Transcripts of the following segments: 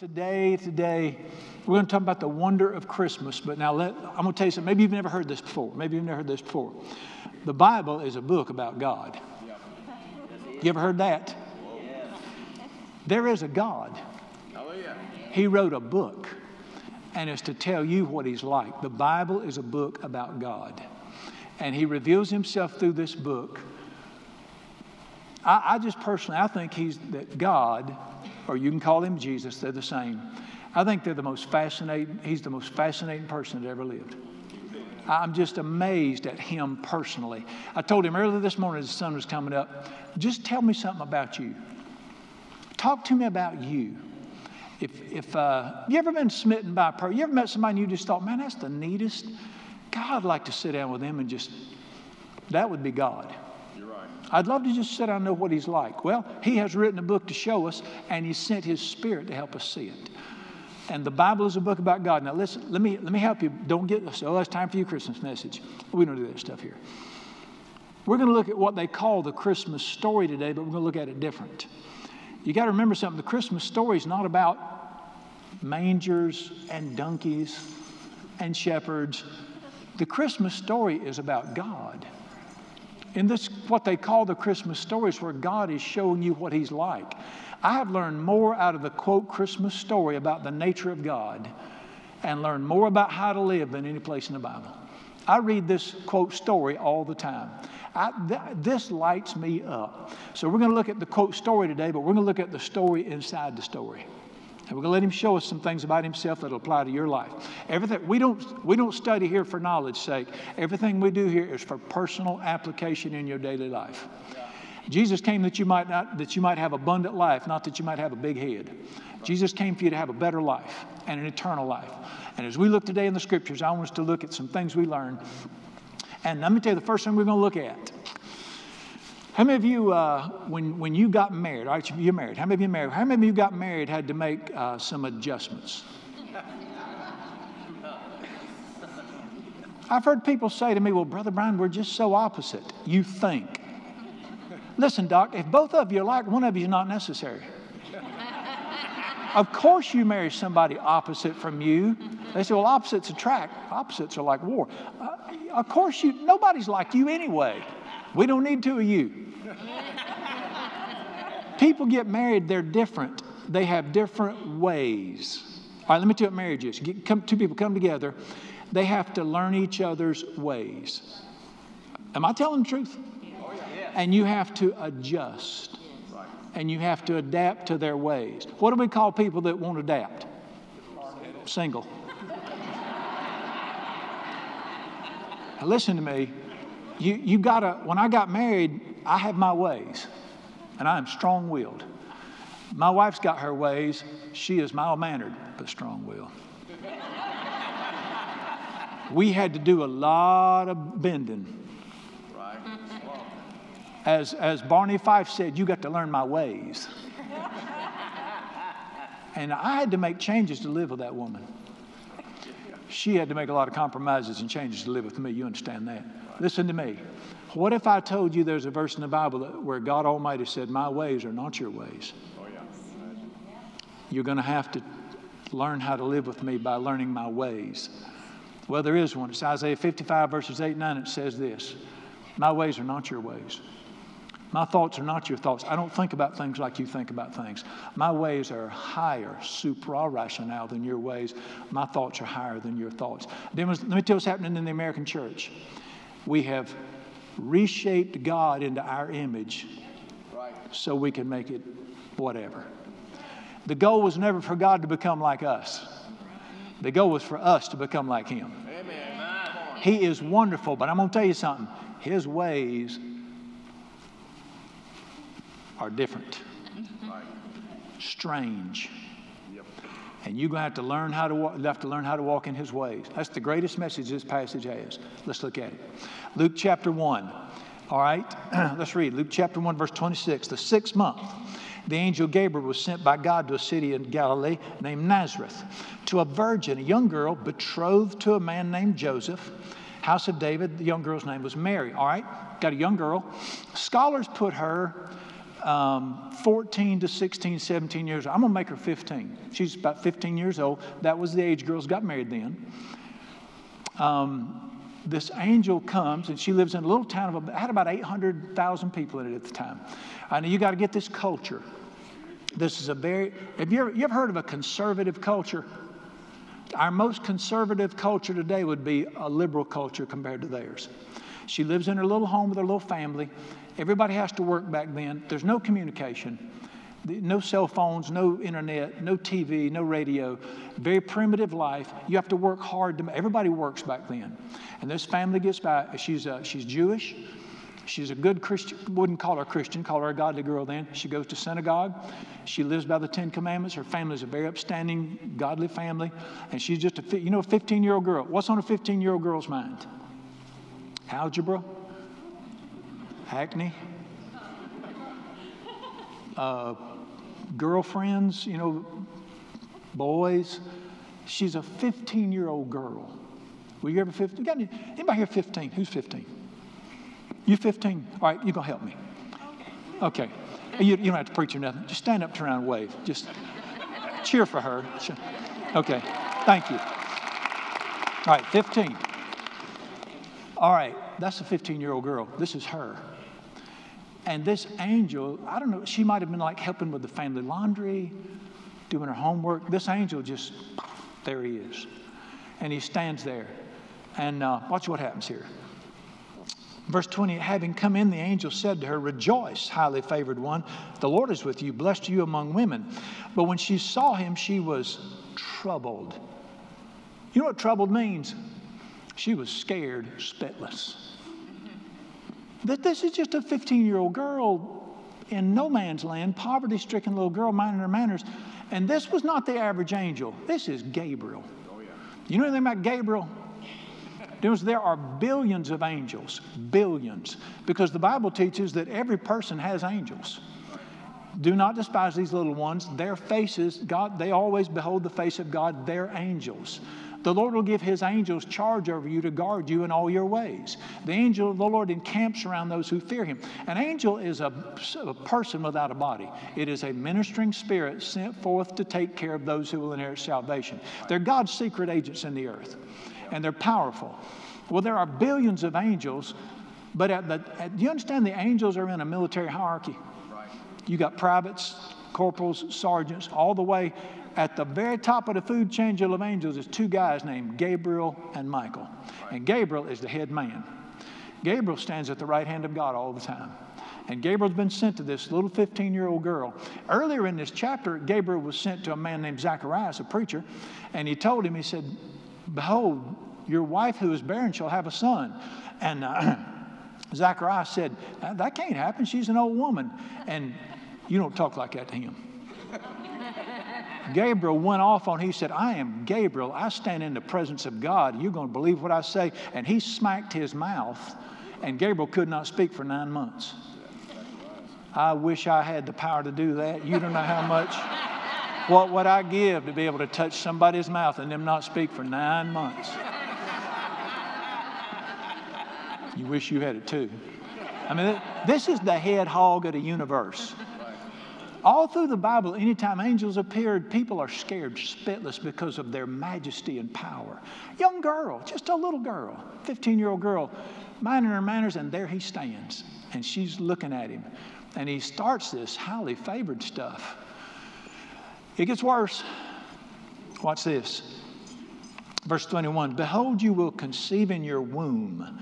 Today, today, we're going to talk about the wonder of Christmas. But now, let, I'm going to tell you something. Maybe you've never heard this before. Maybe you've never heard this before. The Bible is a book about God. You ever heard that? There is a God. He wrote a book, and it's to tell you what He's like. The Bible is a book about God, and He reveals Himself through this book. I, I just personally, I think He's that God or you can call him Jesus, they're the same. I think they're the most fascinating, he's the most fascinating person that ever lived. I'm just amazed at him personally. I told him earlier this morning as the sun was coming up, just tell me something about you. Talk to me about you. If, if uh, you ever been smitten by a person, you ever met somebody and you just thought, man, that's the neatest. God, I'd like to sit down with him and just, that would be God. I'd love to just sit down and know what he's like. Well, he has written a book to show us, and he sent his spirit to help us see it. And the Bible is a book about God. Now, listen, let me, let me help you. Don't get, oh, it's time for your Christmas message. We don't do that stuff here. We're going to look at what they call the Christmas story today, but we're going to look at it different. You got to remember something the Christmas story is not about mangers and donkeys and shepherds. The Christmas story is about God in this, what they call the Christmas stories, where God is showing you what He's like. I have learned more out of the quote Christmas story about the nature of God and learned more about how to live than any place in the Bible. I read this quote story all the time. I, th- this lights me up. So we're going to look at the quote story today, but we're going to look at the story inside the story. And we're going to let him show us some things about himself that'll apply to your life. Everything we don't we don't study here for knowledge sake. Everything we do here is for personal application in your daily life. Jesus came that you might not that you might have abundant life, not that you might have a big head. Jesus came for you to have a better life and an eternal life. And as we look today in the scriptures, I want us to look at some things we learned. And let me tell you the first thing we're going to look at how many of you, uh, when, when you got married, all right, you're married, how many of you married? How many of you got married had to make uh, some adjustments? I've heard people say to me, well, Brother Brian, we're just so opposite. You think. Listen, Doc, if both of you are like, one of you is not necessary. of course, you marry somebody opposite from you. They say, well, opposites attract. Opposites are like war. Uh, of course, you, nobody's like you anyway. We don't need two of you. People get married, they're different. They have different ways. All right, let me tell you what marriage is. Get, come, two people come together, they have to learn each other's ways. Am I telling the truth? And you have to adjust. And you have to adapt to their ways. What do we call people that won't adapt? Single. Listen to me. You, you gotta, when I got married, I have my ways and I am strong willed. My wife's got her ways. She is mild mannered, but strong willed. we had to do a lot of bending. Right. As, as Barney Fife said, you got to learn my ways. and I had to make changes to live with that woman. She had to make a lot of compromises and changes to live with me. You understand that? Listen to me. What if I told you there's a verse in the Bible where God Almighty said, My ways are not your ways? Oh, yeah. You're going to have to learn how to live with me by learning my ways. Well, there is one. It's Isaiah 55, verses 8 and 9. It says this My ways are not your ways. My thoughts are not your thoughts. I don't think about things like you think about things. My ways are higher, supra rational than your ways. My thoughts are higher than your thoughts. Let me tell you what's happening in the American church. We have reshaped God into our image so we can make it whatever. The goal was never for God to become like us, the goal was for us to become like Him. Amen. He is wonderful, but I'm going to tell you something His ways are different, strange. And you're going to have to learn how to walk, have to learn how to walk in His ways. That's the greatest message this passage has. Let's look at it. Luke chapter 1. All right, let's read Luke chapter 1, verse 26. The sixth month, the angel Gabriel was sent by God to a city in Galilee named Nazareth to a virgin, a young girl betrothed to a man named Joseph, house of David. The young girl's name was Mary. All right, got a young girl. Scholars put her um, 14 to 16, 17 years. old. I'm going to make her 15. She's about 15 years old. That was the age girls got married then. Um, this angel comes, and she lives in a little town of had about 800,000 people in it at the time. I know you got to get this culture. This is a very, have you ever, you ever heard of a conservative culture? Our most conservative culture today would be a liberal culture compared to theirs. She lives in her little home with her little family. Everybody has to work back then. There's no communication, no cell phones, no internet, no TV, no radio. Very primitive life. You have to work hard. To, everybody works back then. And this family gets by. She's, uh, she's Jewish. She's a good Christian, wouldn't call her Christian, call her a godly girl then. She goes to synagogue. She lives by the Ten Commandments. Her family is a very upstanding, godly family. And she's just a, you know, a 15 year old girl. What's on a 15 year old girl's mind? Algebra, acne, uh, girlfriends, you know, boys. She's a 15 year old girl. Were you ever 15? Got any, anybody here 15? Who's 15? You 15? All right, you're going to help me. Okay. You, you don't have to preach or nothing. Just stand up, turn around, wave. Just cheer for her. Okay. Thank you. All right, 15. All right, that's a 15 year old girl. This is her. And this angel, I don't know, she might have been like helping with the family laundry, doing her homework. This angel just, there he is. And he stands there. And uh, watch what happens here. Verse 20, having come in, the angel said to her, Rejoice, highly favored one, the Lord is with you, blessed you among women. But when she saw him, she was troubled. You know what troubled means? She was scared, spitless. That this is just a 15 year old girl in no man's land, poverty stricken little girl minding her manners. And this was not the average angel. This is Gabriel. You know anything about Gabriel? There are billions of angels, billions, because the Bible teaches that every person has angels. Do not despise these little ones. Their faces, God, they always behold the face of God. They're angels. The Lord will give his angels charge over you to guard you in all your ways. The angel of the Lord encamps around those who fear him. An angel is a, a person without a body, it is a ministering spirit sent forth to take care of those who will inherit salvation. They're God's secret agents in the earth and they're powerful. Well, there are billions of angels, but at the, at, do you understand the angels are in a military hierarchy? You got privates, corporals, sergeants, all the way at the very top of the food chain of angels is two guys named Gabriel and Michael. And Gabriel is the head man. Gabriel stands at the right hand of God all the time. And Gabriel's been sent to this little 15 year old girl. Earlier in this chapter, Gabriel was sent to a man named Zacharias, a preacher, and he told him, he said, Behold, your wife who is barren shall have a son. And uh, Zacharias said, That can't happen. She's an old woman. And you don't talk like that to him. Gabriel went off on, he said, I am Gabriel. I stand in the presence of God. You're going to believe what I say. And he smacked his mouth, and Gabriel could not speak for nine months. I wish I had the power to do that. You don't know how much. What would I give to be able to touch somebody's mouth and them not speak for nine months? You wish you had it too. I mean, this is the head hog of the universe. All through the Bible, anytime angels appeared, people are scared spitless because of their majesty and power. Young girl, just a little girl, 15 year old girl, minding her manners, and there he stands. And she's looking at him. And he starts this highly favored stuff. It gets worse. Watch this. Verse 21 Behold, you will conceive in your womb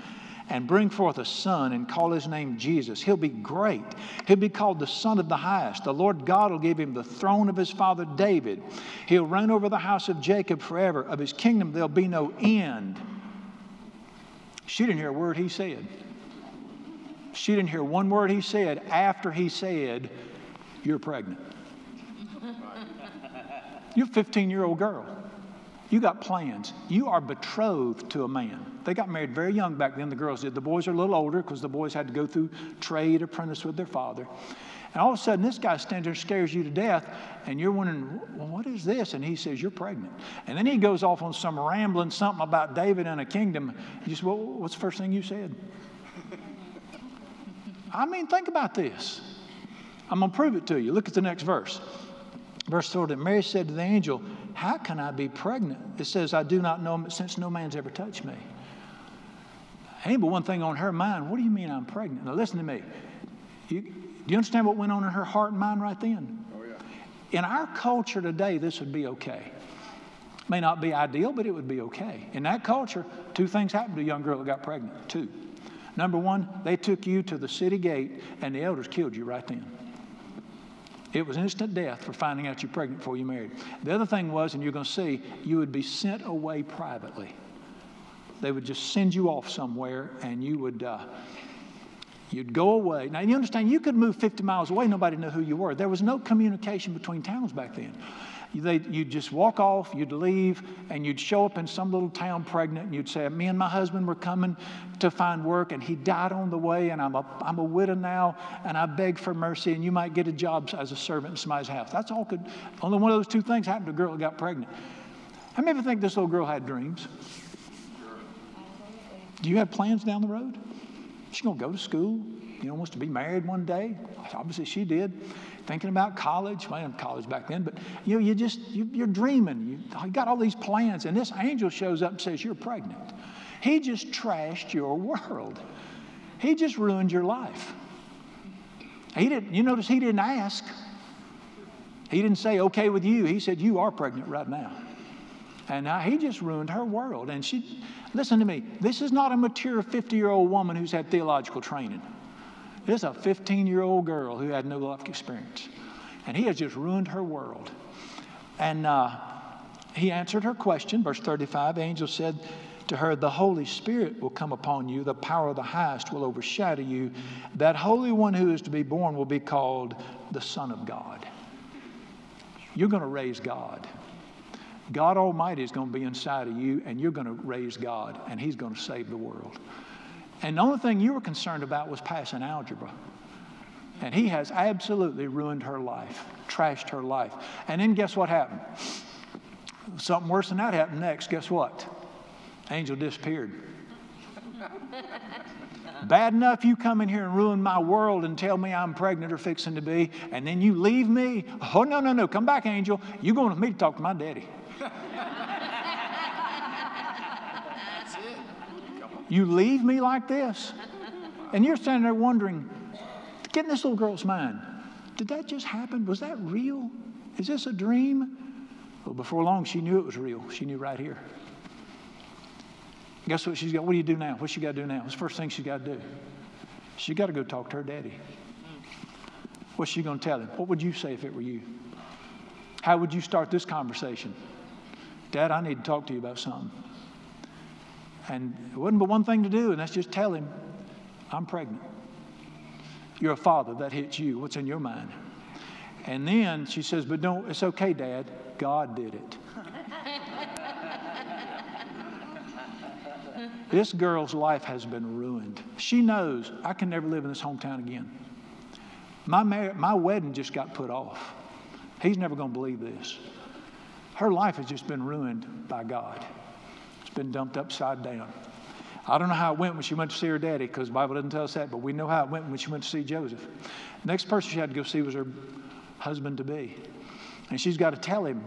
and bring forth a son and call his name Jesus. He'll be great. He'll be called the Son of the Highest. The Lord God will give him the throne of his father David. He'll reign over the house of Jacob forever. Of his kingdom there'll be no end. She didn't hear a word he said. She didn't hear one word he said after he said, You're pregnant. You're a 15 year old girl. You got plans. You are betrothed to a man. They got married very young back then, the girls did. The boys are a little older because the boys had to go through trade apprentice with their father. And all of a sudden, this guy stands there and scares you to death, and you're wondering, well, what is this? And he says, You're pregnant. And then he goes off on some rambling something about David and a kingdom. You say, Well, what's the first thing you said? I mean, think about this. I'm going to prove it to you. Look at the next verse. Verse 40 Mary said to the angel, How can I be pregnant? It says, I do not know since no man's ever touched me. Ain't but one thing on her mind. What do you mean I'm pregnant? Now listen to me. You, do you understand what went on in her heart and mind right then? Oh, yeah. In our culture today, this would be okay. May not be ideal, but it would be okay. In that culture, two things happened to a young girl that got pregnant. Two. Number one, they took you to the city gate and the elders killed you right then. It was instant death for finding out you're pregnant before you married. The other thing was, and you're going to see, you would be sent away privately. They would just send you off somewhere and you would. Uh, You'd go away. Now, you understand, you could move 50 miles away, nobody knew who you were. There was no communication between towns back then. They, you'd just walk off, you'd leave, and you'd show up in some little town pregnant, and you'd say, Me and my husband were coming to find work, and he died on the way, and I'm a, I'm a widow now, and I beg for mercy, and you might get a job as a servant in somebody's house. That's all could, only one of those two things happened to a girl that got pregnant. Many of you think this little girl had dreams? Do you have plans down the road? She's going to go to school, you know, wants to be married one day. Obviously, she did thinking about college. Well, college back then, but you know, you just you, are dreaming. You, you got all these plans, and this angel shows up and says you're pregnant. He just trashed your world. He just ruined your life. He didn't. You notice he didn't ask. He didn't say okay with you. He said you are pregnant right now. And now he just ruined her world. And she, listen to me, this is not a mature 50 year old woman who's had theological training. This is a 15 year old girl who had no life experience. And he has just ruined her world. And uh, he answered her question. Verse 35 angel said to her, The Holy Spirit will come upon you, the power of the highest will overshadow you. That Holy One who is to be born will be called the Son of God. You're going to raise God. God Almighty is going to be inside of you, and you're going to raise God, and He's going to save the world. And the only thing you were concerned about was passing algebra. And he has absolutely ruined her life, trashed her life. And then guess what happened? Something worse than that happened next. Guess what? Angel disappeared. Bad enough you come in here and ruin my world and tell me I'm pregnant or fixing to be, and then you leave me. Oh, no, no, no. Come back, Angel. You're going with me to talk to my daddy. You leave me like this? And you're standing there wondering, get in this little girl's mind. Did that just happen? Was that real? Is this a dream? Well, before long, she knew it was real. She knew right here. Guess what she's got? What do you do now? What she got to do now? What's the first thing she's got to do? She got to go talk to her daddy. What's she going to tell him? What would you say if it were you? How would you start this conversation? Dad, I need to talk to you about something. And it wasn't but one thing to do, and that's just tell him, I'm pregnant. You're a father, that hits you. What's in your mind? And then she says, But don't, it's okay, Dad. God did it. this girl's life has been ruined. She knows I can never live in this hometown again. My, mar- my wedding just got put off. He's never going to believe this. Her life has just been ruined by God It's been dumped upside down. I don't know how it went when she went to see her daddy because the Bible doesn't tell us that, but we know how it went when she went to see Joseph. Next person she had to go see was her husband to be. And she's got to tell him,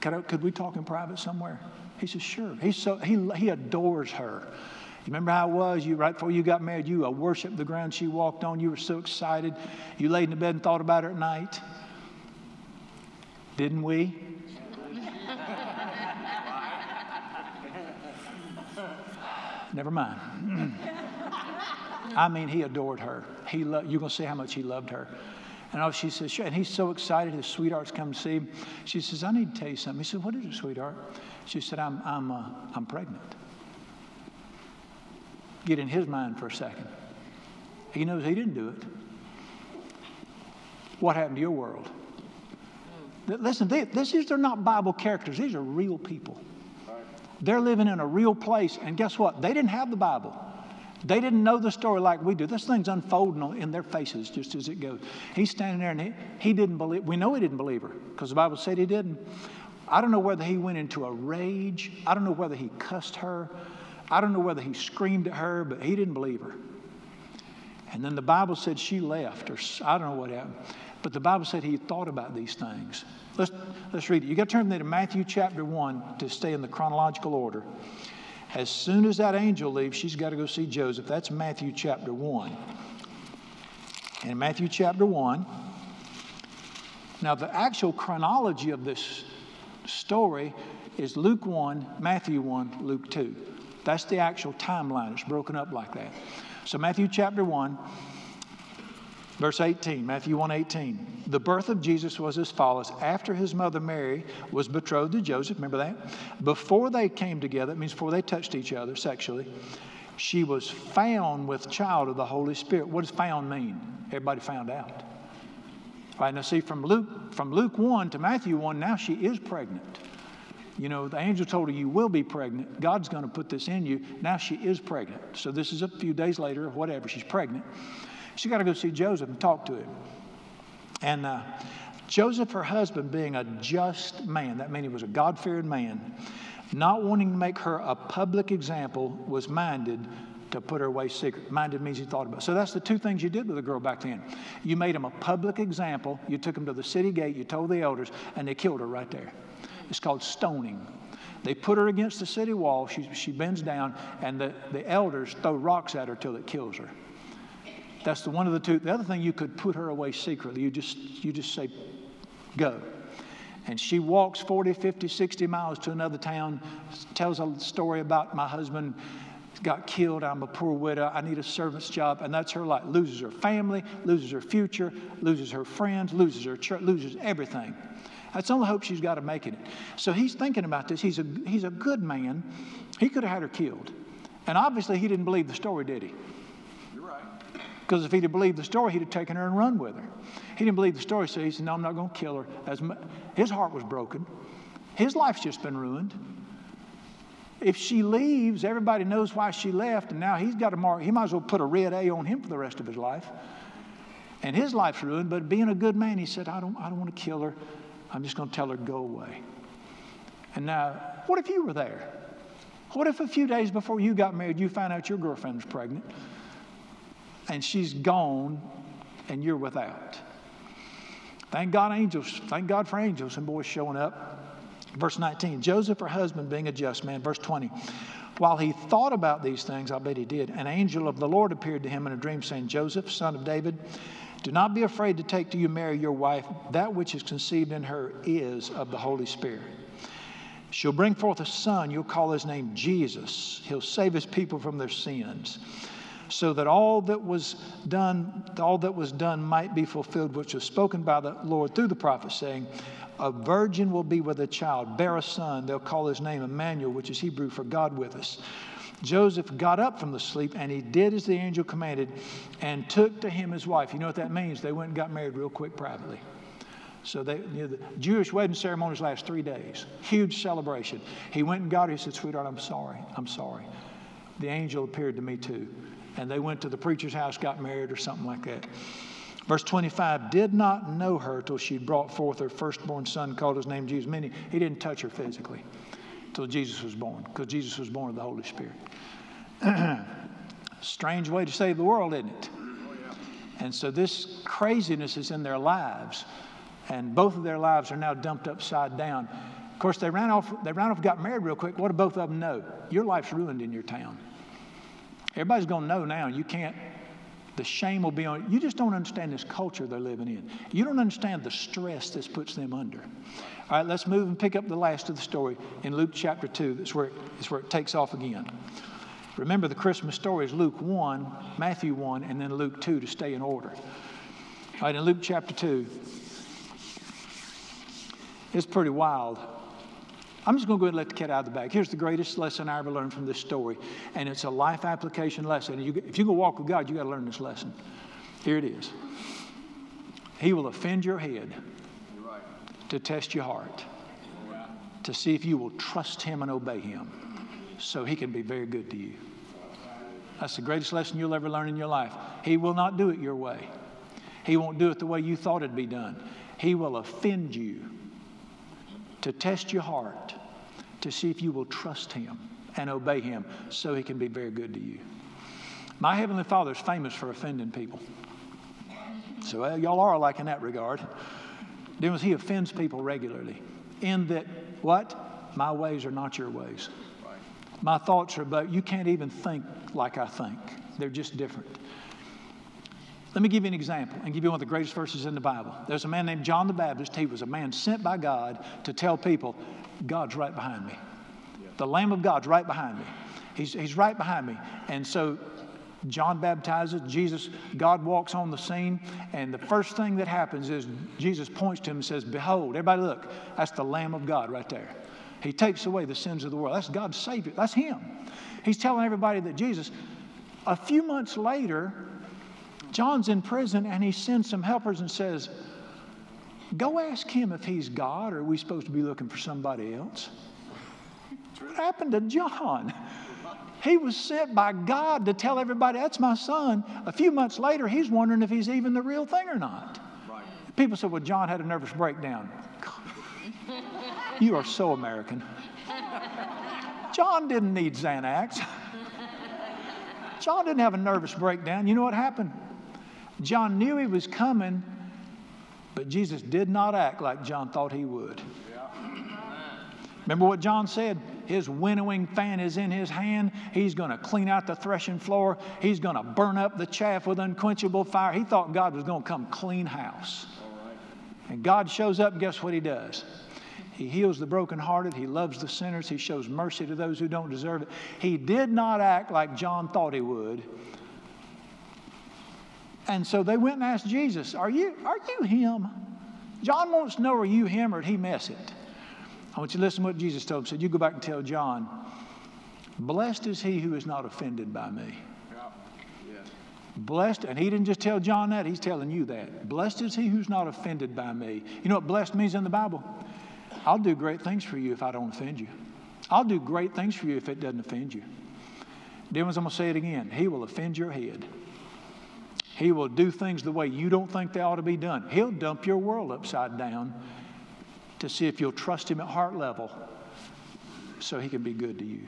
could, I, could we talk in private somewhere? He says, sure. He's so, he, he adores her. You remember how it was? You right before you got married, you uh, worshiped the ground she walked on. You were so excited. You laid in the bed and thought about her at night. Didn't we? Never mind. I mean, he adored her. He lo- you're going to see how much he loved her. And oh, she says, sure. And he's so excited. His sweetheart's come to see him. She says, I need to tell you something. He said, What is it, sweetheart? She said, I'm, I'm, uh, I'm pregnant. Get in his mind for a second. He knows he didn't do it. What happened to your world? Listen, they, this, these are not Bible characters, these are real people. They're living in a real place. And guess what? They didn't have the Bible. They didn't know the story like we do. This thing's unfolding in their faces just as it goes. He's standing there and he, he didn't believe. We know he didn't believe her because the Bible said he didn't. I don't know whether he went into a rage. I don't know whether he cussed her. I don't know whether he screamed at her, but he didn't believe her. And then the Bible said she left, or I don't know what happened. But the Bible said he thought about these things. Let's, let's read it. You got to turn there to Matthew chapter 1 to stay in the chronological order. As soon as that angel leaves, she's got to go see Joseph. That's Matthew chapter 1. And in Matthew chapter 1, now the actual chronology of this story is Luke 1, Matthew 1, Luke 2. That's the actual timeline. It's broken up like that. So, Matthew chapter 1, verse 18, Matthew 1 18. The birth of Jesus was as follows. After his mother Mary was betrothed to Joseph, remember that? Before they came together, it means before they touched each other sexually, she was found with child of the Holy Spirit. What does found mean? Everybody found out. Right, now see from Luke from Luke 1 to Matthew 1, now she is pregnant. You know, the angel told her, You will be pregnant. God's going to put this in you. Now she is pregnant. So this is a few days later or whatever. She's pregnant. She got to go see Joseph and talk to him. And uh, Joseph, her husband, being a just man, that meant he was a God fearing man, not wanting to make her a public example, was minded to put her away secret. Minded means he thought about it. So that's the two things you did with a girl back then. You made him a public example, you took him to the city gate, you told the elders, and they killed her right there. It's called stoning. They put her against the city wall. She, she bends down, and the, the elders throw rocks at her till it kills her. That's the one of the two. The other thing, you could put her away secretly. You just, you just say, go. And she walks 40, 50, 60 miles to another town, tells a story about my husband got killed. I'm a poor widow. I need a servant's job. And that's her life. Loses her family, loses her future, loses her friends, loses her church, loses everything. That's the only hope she's got of making it. So he's thinking about this. He's a, he's a good man. He could have had her killed. And obviously, he didn't believe the story, did he? You're right. Because if he'd have believed the story, he'd have taken her and run with her. He didn't believe the story, so he said, No, I'm not going to kill her. As my, his heart was broken. His life's just been ruined. If she leaves, everybody knows why she left, and now he's got a mark. He might as well put a red A on him for the rest of his life. And his life's ruined, but being a good man, he said, I don't, I don't want to kill her. I'm just going to tell her, go away. And now, what if you were there? What if a few days before you got married, you found out your girlfriend was pregnant and she's gone and you're without? Thank God, angels. Thank God for angels and boys showing up. Verse 19 Joseph, her husband, being a just man. Verse 20 While he thought about these things, I bet he did, an angel of the Lord appeared to him in a dream, saying, Joseph, son of David, do not be afraid to take to you Mary, your wife. That which is conceived in her is of the Holy Spirit. She'll bring forth a son. You'll call his name Jesus. He'll save his people from their sins. So that all that was done, all that was done might be fulfilled, which was spoken by the Lord through the prophet, saying, A virgin will be with a child, bear a son. They'll call his name Emmanuel, which is Hebrew for God with us. Joseph got up from the sleep and he did as the angel commanded and took to him his wife. You know what that means? They went and got married real quick privately. So they, you know, the Jewish wedding ceremonies last three days. Huge celebration. He went and got her. He said, Sweetheart, I'm sorry. I'm sorry. The angel appeared to me too. And they went to the preacher's house, got married, or something like that. Verse 25 did not know her till she brought forth her firstborn son, called his name Jesus. Meaning he didn't touch her physically till Jesus was born, because Jesus was born of the Holy Spirit. Strange way to save the world, isn't it? And so this craziness is in their lives, and both of their lives are now dumped upside down. Of course, they ran off. They ran off, got married real quick. What do both of them know? Your life's ruined in your town. Everybody's going to know now. You can't. The shame will be on. You just don't understand this culture they're living in. You don't understand the stress this puts them under. All right, let's move and pick up the last of the story in Luke chapter 2. That's where, it, where it takes off again. Remember, the Christmas story is Luke 1, Matthew 1, and then Luke 2 to stay in order. All right, in Luke chapter 2, it's pretty wild. I'm just going to go ahead and let the cat out of the bag. Here's the greatest lesson I ever learned from this story, and it's a life application lesson. You, if you go walk with God, you got to learn this lesson. Here it is He will offend your head to test your heart, to see if you will trust Him and obey Him, so He can be very good to you. That's the greatest lesson you'll ever learn in your life. He will not do it your way, He won't do it the way you thought it'd be done. He will offend you to test your heart, to see if you will trust Him and obey Him, so He can be very good to you. My Heavenly Father is famous for offending people. So well, y'all are alike in that regard. Then He offends people regularly. In that, what? My ways are not your ways. My thoughts are about, you can't even think like I think. They're just different. Let me give you an example and give you one of the greatest verses in the Bible. There's a man named John the Baptist. He was a man sent by God to tell people, God's right behind me. The Lamb of God's right behind me. He's, he's right behind me. And so John baptizes, Jesus, God walks on the scene, and the first thing that happens is Jesus points to him and says, Behold, everybody look, that's the Lamb of God right there. He takes away the sins of the world. That's God's Savior. That's Him. He's telling everybody that Jesus, a few months later, John's in prison and he sends some helpers and says, Go ask him if he's God, or are we supposed to be looking for somebody else? What happened to John? He was sent by God to tell everybody, That's my son. A few months later, he's wondering if he's even the real thing or not. Right. People said, Well, John had a nervous breakdown. you are so American. John didn't need Xanax. John didn't have a nervous breakdown. You know what happened? John knew he was coming, but Jesus did not act like John thought he would. Remember what John said? His winnowing fan is in his hand. He's going to clean out the threshing floor. He's going to burn up the chaff with unquenchable fire. He thought God was going to come clean house. And God shows up, guess what he does? He heals the brokenhearted. He loves the sinners. He shows mercy to those who don't deserve it. He did not act like John thought he would. And so they went and asked Jesus, Are you, are you him? John wants to know, Are you him or did he mess it? I want you to listen to what Jesus told him. Said, You go back and tell John, Blessed is he who is not offended by me. Blessed, and he didn't just tell John that, he's telling you that. Blessed is he who's not offended by me. You know what blessed means in the Bible? I'll do great things for you if I don't offend you. I'll do great things for you if it doesn't offend you. Then I'm going to say it again. He will offend your head. He will do things the way you don't think they ought to be done. He'll dump your world upside down to see if you'll trust Him at heart level so He can be good to you.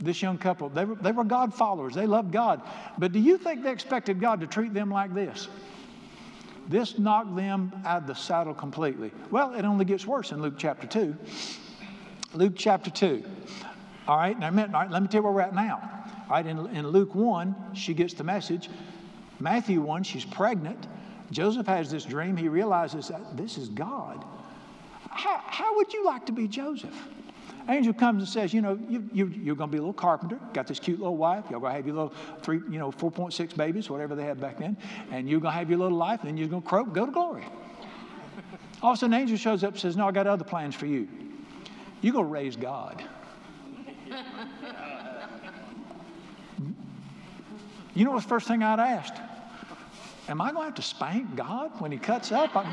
This young couple, they were, they were God followers. They loved God. But do you think they expected God to treat them like this? This knocked them out of the saddle completely. Well, it only gets worse in Luke chapter 2. Luke chapter 2. All right, now, all right, let me tell you where we're at now. Right, in, in Luke 1, she gets the message. Matthew 1, she's pregnant. Joseph has this dream. He realizes this is God. How, how would you like to be Joseph? Angel comes and says, you know, you, you, you're going to be a little carpenter, got this cute little wife, you're going to have your little three, you know, 4.6 babies, whatever they had back then, and you're going to have your little life, and then you're going to croak, go to glory. All of a sudden, an angel shows up and says, no, I got other plans for you. You're going to raise God. You know what's the first thing I'd asked? Am I going to have to spank God when he cuts up? I'm,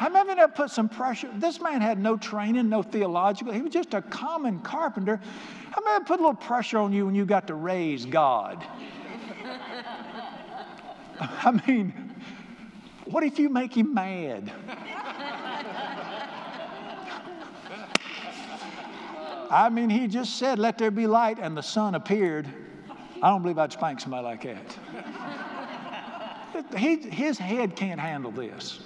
I'm having to put some pressure. This man had no training, no theological. He was just a common carpenter. I'm going to put a little pressure on you when you got to raise God. I mean, what if you make him mad? I mean, he just said, Let there be light, and the sun appeared. I don't believe I'd spank somebody like that. He, his head can't handle this.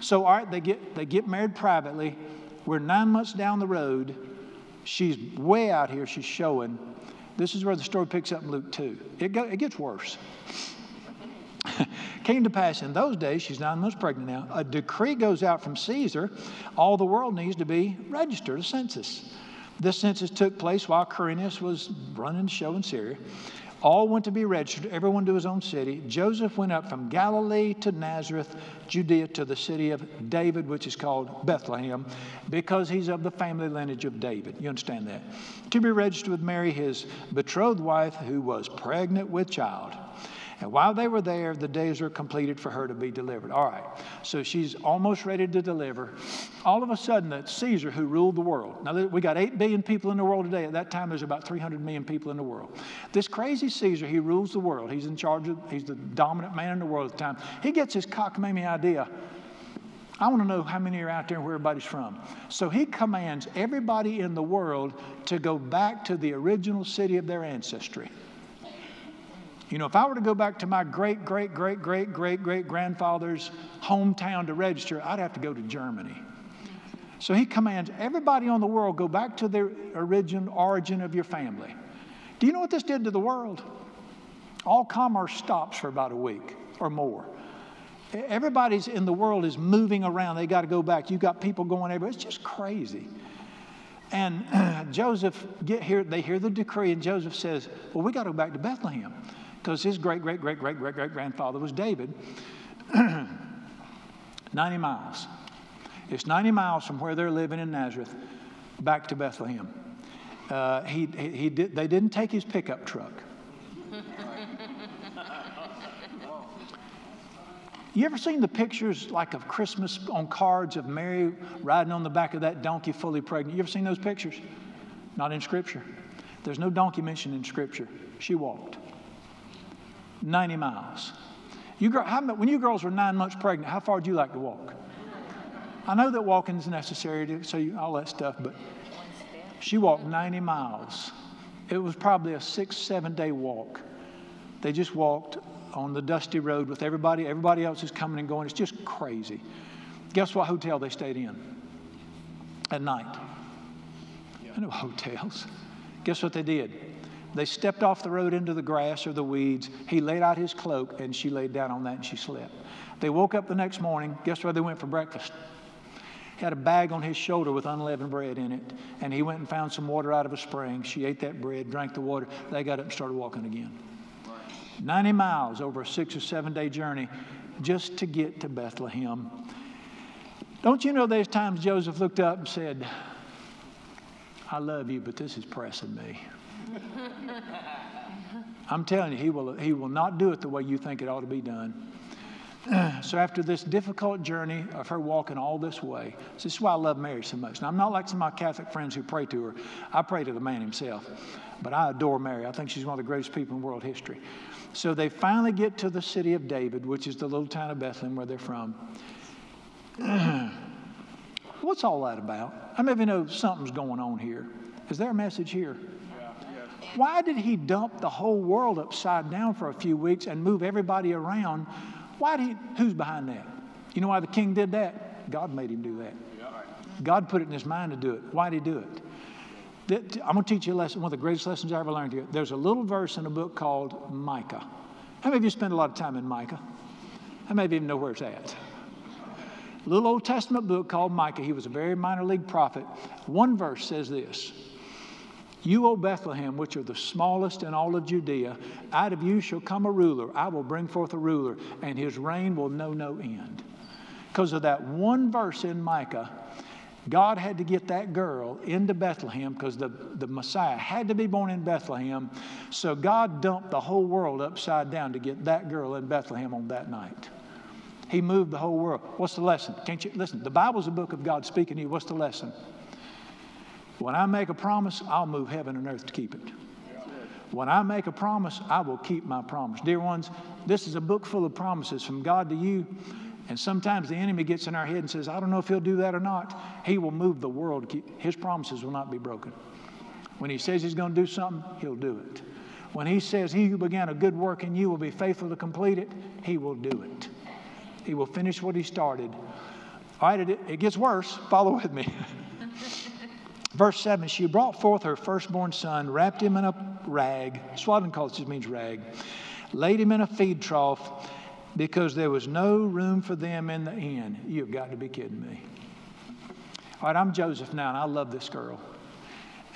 So, all right, they get, they get married privately. We're nine months down the road. She's way out here. She's showing. This is where the story picks up in Luke 2. It, go, it gets worse. Came to pass in those days, she's nine months pregnant now, a decree goes out from Caesar. All the world needs to be registered, a census. This census took place while Quirinius was running the show in Syria. All went to be registered, everyone to his own city. Joseph went up from Galilee to Nazareth, Judea, to the city of David, which is called Bethlehem, because he's of the family lineage of David. You understand that? To be registered with Mary, his betrothed wife, who was pregnant with child. And while they were there, the days were completed for her to be delivered. All right, so she's almost ready to deliver. All of a sudden, that Caesar, who ruled the world, now we got 8 billion people in the world today. At that time, there's about 300 million people in the world. This crazy Caesar, he rules the world. He's in charge of, he's the dominant man in the world at the time. He gets his cockamamie idea I want to know how many are out there and where everybody's from. So he commands everybody in the world to go back to the original city of their ancestry. You know, if I were to go back to my great, great, great, great, great, great grandfather's hometown to register, I'd have to go to Germany. So he commands everybody on the world go back to the origin, origin of your family. Do you know what this did to the world? All commerce stops for about a week or more. Everybody's in the world is moving around. They got to go back. You got people going everywhere. It's just crazy. And Joseph get here. They hear the decree, and Joseph says, "Well, we got to go back to Bethlehem, because his great great great great great great grandfather was David." 90 miles. It's 90 miles from where they're living in Nazareth back to Bethlehem. Uh, he, he, he did, they didn't take his pickup truck. You ever seen the pictures like of Christmas on cards of Mary riding on the back of that donkey fully pregnant? You ever seen those pictures? Not in Scripture. There's no donkey mentioned in Scripture. She walked 90 miles. You, how, when you girls were nine months pregnant, how far would you like to walk? I know that walking is necessary to so you, all that stuff, but she walked 90 miles. It was probably a six, seven day walk. They just walked on the dusty road with everybody. Everybody else is coming and going. It's just crazy. Guess what hotel they stayed in at night? I know hotels. Guess what they did? They stepped off the road into the grass or the weeds. He laid out his cloak and she laid down on that and she slept. They woke up the next morning. Guess where they went for breakfast? He had a bag on his shoulder with unleavened bread in it. And he went and found some water out of a spring. She ate that bread, drank the water. They got up and started walking again. 90 miles over a six or seven day journey just to get to Bethlehem. Don't you know there's times Joseph looked up and said, I love you, but this is pressing me. I'm telling you, he will, he will not do it the way you think it ought to be done. so after this difficult journey of her walking all this way, this is why I love Mary so much. Now I'm not like some of my Catholic friends who pray to her. I pray to the man himself, but I adore Mary. I think she's one of the greatest people in world history. So they finally get to the city of David, which is the little town of Bethlehem where they're from. What's all that about? I maybe know something's going on here. Is there a message here? Why did he dump the whole world upside down for a few weeks and move everybody around? Why did he, who's behind that? You know why the king did that? God made him do that. God put it in his mind to do it. Why did he do it? I'm going to teach you a lesson, one of the greatest lessons I ever learned here. There's a little verse in a book called Micah. How many of you spend a lot of time in Micah? How many of you even know where it's at? Little Old Testament book called Micah. He was a very minor league prophet. One verse says this You, O Bethlehem, which are the smallest in all of Judea, out of you shall come a ruler. I will bring forth a ruler, and his reign will know no end. Because of that one verse in Micah, God had to get that girl into Bethlehem because the, the Messiah had to be born in Bethlehem. So God dumped the whole world upside down to get that girl in Bethlehem on that night. He moved the whole world. What's the lesson? Can't you listen? The Bible's a book of God speaking to you. What's the lesson? When I make a promise, I'll move heaven and earth to keep it. When I make a promise, I will keep my promise. Dear ones, this is a book full of promises from God to you. And sometimes the enemy gets in our head and says, I don't know if he'll do that or not. He will move the world. His promises will not be broken. When he says he's going to do something, he'll do it. When he says, He who began a good work in you will be faithful to complete it, he will do it. He will finish what he started. All right, it, it gets worse. Follow with me. Verse 7 She brought forth her firstborn son, wrapped him in a rag, swaddling cloth just means rag, laid him in a feed trough because there was no room for them in the inn. You've got to be kidding me. All right, I'm Joseph now, and I love this girl.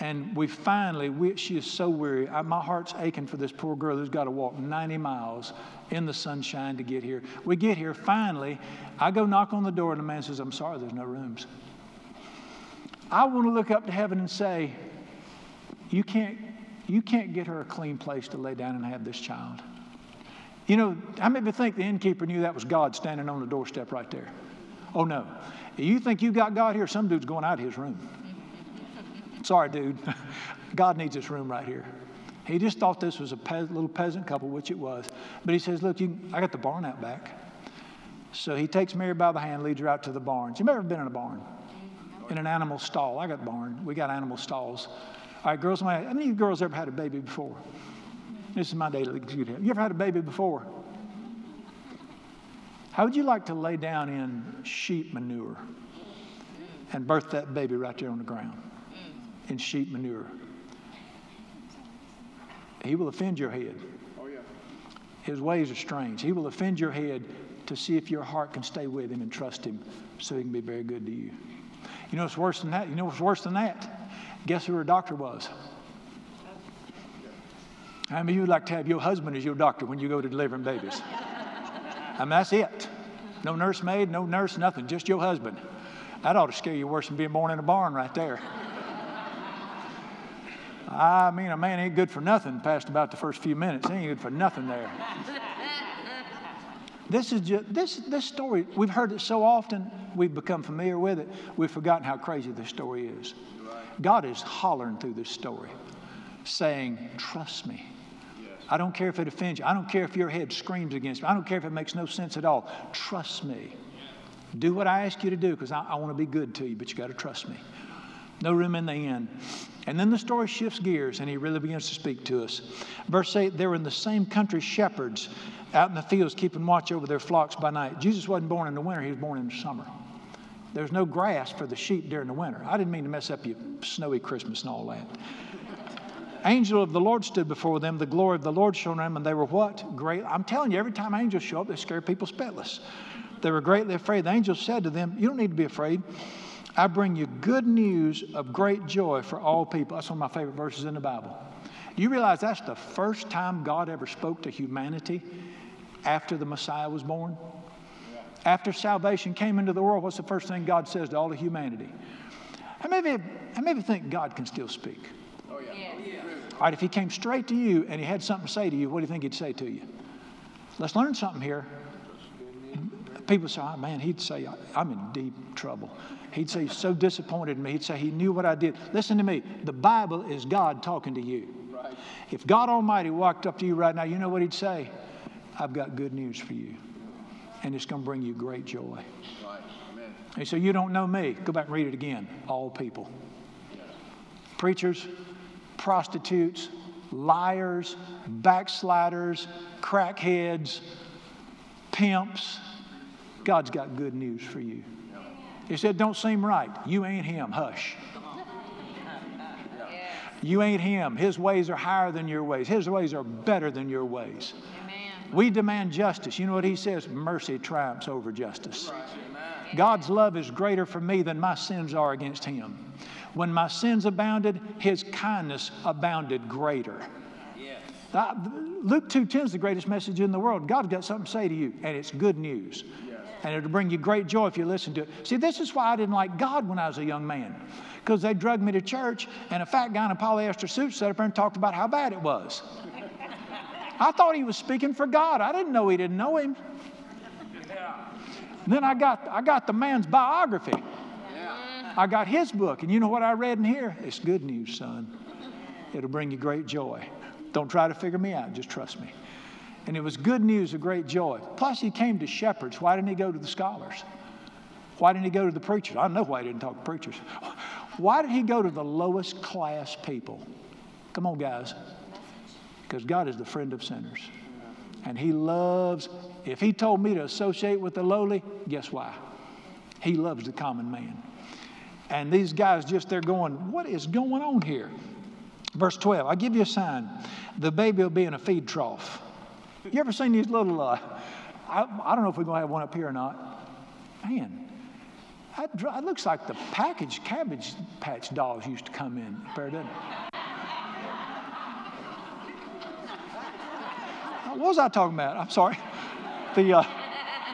And we finally, we, she is so weary. I, my heart's aching for this poor girl who's got to walk 90 miles in the sunshine to get here. We get here, finally, I go knock on the door, and the man says, I'm sorry, there's no rooms. I want to look up to heaven and say, You can't, you can't get her a clean place to lay down and have this child. You know, many of you think the innkeeper knew that was God standing on the doorstep right there? Oh, no. You think you got God here? Some dude's going out of his room. Sorry, dude. God needs this room right here. He just thought this was a pe- little peasant couple, which it was. But he says, Look, you, I got the barn out back. So he takes Mary by the hand, leads her out to the barns. You ever been in a barn? In an animal stall. I got barn. We got animal stalls. All right, girls, how many of you girls ever had a baby before? This is my daily executive. You ever had a baby before? How would you like to lay down in sheep manure and birth that baby right there on the ground in sheep manure? He will offend your head. Oh, yeah. His ways are strange. He will offend your head to see if your heart can stay with him and trust him so he can be very good to you. You know what's worse than that? You know what's worse than that? Guess who her doctor was? I mean, you would like to have your husband as your doctor when you go to delivering babies? I mean, that's it. No nursemaid, no nurse, nothing, just your husband. That ought to scare you worse than being born in a barn right there. I mean, a man ain't good for nothing past about the first few minutes. He ain't good for nothing there. This is just this this story. We've heard it so often, we've become familiar with it. We've forgotten how crazy this story is. God is hollering through this story, saying, "Trust me." I don't care if it offends you. I don't care if your head screams against me. I don't care if it makes no sense at all. Trust me. Do what I ask you to do because I, I want to be good to you, but you got to trust me. No room in the inn. And then the story shifts gears and he really begins to speak to us. Verse 8 they were in the same country, shepherds out in the fields keeping watch over their flocks by night. Jesus wasn't born in the winter, he was born in the summer. There's no grass for the sheep during the winter. I didn't mean to mess up your snowy Christmas and all that angel of the Lord stood before them. The glory of the Lord shone on them, and they were what? Great. I'm telling you, every time angels show up, they scare people spitless. They were greatly afraid. The angel said to them, You don't need to be afraid. I bring you good news of great joy for all people. That's one of my favorite verses in the Bible. Do you realize that's the first time God ever spoke to humanity after the Messiah was born? After salvation came into the world, what's the first thing God says to all of humanity? I maybe, how many think God can still speak? Oh, yeah. yeah. All right, if he came straight to you and he had something to say to you, what do you think he'd say to you? Let's learn something here. People say, oh, man, he'd say, I'm in deep trouble. He'd say, he's so disappointed in me. He'd say, he knew what I did. Listen to me. The Bible is God talking to you. Right. If God Almighty walked up to you right now, you know what he'd say? I've got good news for you. And it's going to bring you great joy. Right. Amen. And so you don't know me. Go back and read it again. All people. Preachers, prostitutes, liars, backsliders, crackheads, pimps. God's got good news for you. He said, Don't seem right. You ain't him. Hush. You ain't him. His ways are higher than your ways, His ways are better than your ways. We demand justice. You know what he says? Mercy triumphs over justice. God's love is greater for me than my sins are against him. When my sins abounded, his kindness abounded greater. Yes. Uh, Luke 2.10 is the greatest message in the world. God's got something to say to you, and it's good news. Yes. And it'll bring you great joy if you listen to it. See, this is why I didn't like God when I was a young man. Because they drugged me to church, and a fat guy in a polyester suit sat up there and talked about how bad it was. I thought he was speaking for God. I didn't know he didn't know him. Yeah. Then I got, I got the man's biography. I got his book, and you know what I read in here? It's good news, son. It'll bring you great joy. Don't try to figure me out, just trust me. And it was good news of great joy. Plus, he came to shepherds. Why didn't he go to the scholars? Why didn't he go to the preachers? I know why he didn't talk to preachers. Why did he go to the lowest class people? Come on, guys. Because God is the friend of sinners. And he loves, if he told me to associate with the lowly, guess why? He loves the common man. And these guys just there going, What is going on here? Verse 12, I give you a sign. The baby will be in a feed trough. You ever seen these little, uh, I, I don't know if we're going to have one up here or not. Man, that, looks like the packaged cabbage patch dolls used to come in there, doesn't it? What was I talking about? I'm sorry. The, uh,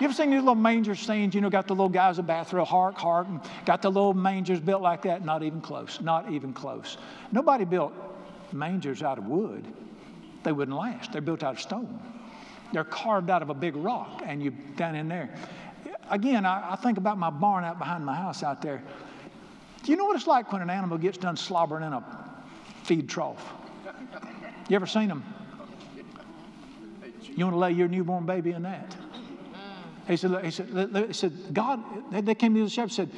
you ever seen these little manger scenes? You know, got the little guys in the bathroom, hark, hark, and got the little mangers built like that? Not even close. Not even close. Nobody built mangers out of wood. They wouldn't last. They're built out of stone. They're carved out of a big rock, and you down in there. Again, I, I think about my barn out behind my house out there. Do you know what it's like when an animal gets done slobbering in a feed trough? You ever seen them? You want to lay your newborn baby in that? He said, he said, he said God, they came to the shepherd and said,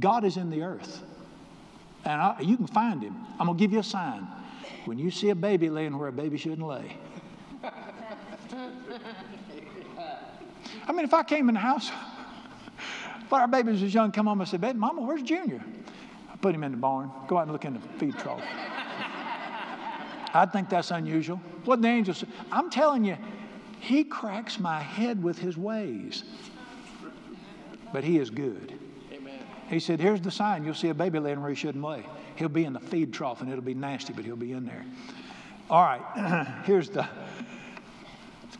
God is in the earth. And I, you can find him. I'm going to give you a sign. When you see a baby laying where a baby shouldn't lay. I mean, if I came in the house, but our baby was young, come home and said, Baby, Mama, where's Junior? I put him in the barn. Go out and look in the feed trough. I think that's unusual. What the angel said, I'm telling you, he cracks my head with his ways. But he is good. Amen. He said, Here's the sign. You'll see a baby laying where he shouldn't lay. He'll be in the feed trough and it'll be nasty, but he'll be in there. All right, here's the.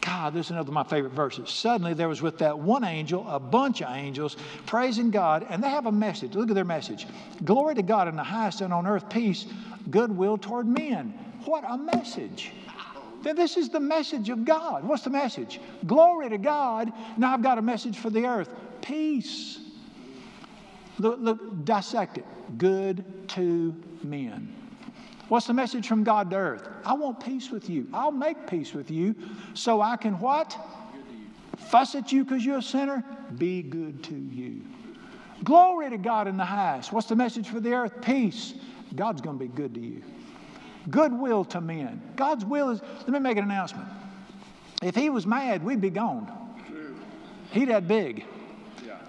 God, this is another of my favorite verses. Suddenly there was with that one angel a bunch of angels praising God, and they have a message. Look at their message Glory to God in the highest, and on earth peace, goodwill toward men. What a message! This is the message of God. What's the message? Glory to God. Now I've got a message for the earth peace. Look, look, dissect it. Good to men. What's the message from God to earth? I want peace with you. I'll make peace with you so I can what? Fuss at you because you're a sinner? Be good to you. Glory to God in the highest. What's the message for the earth? Peace. God's going to be good to you. Goodwill to men. God's will is, let me make an announcement. If He was mad, we'd be gone. He that big.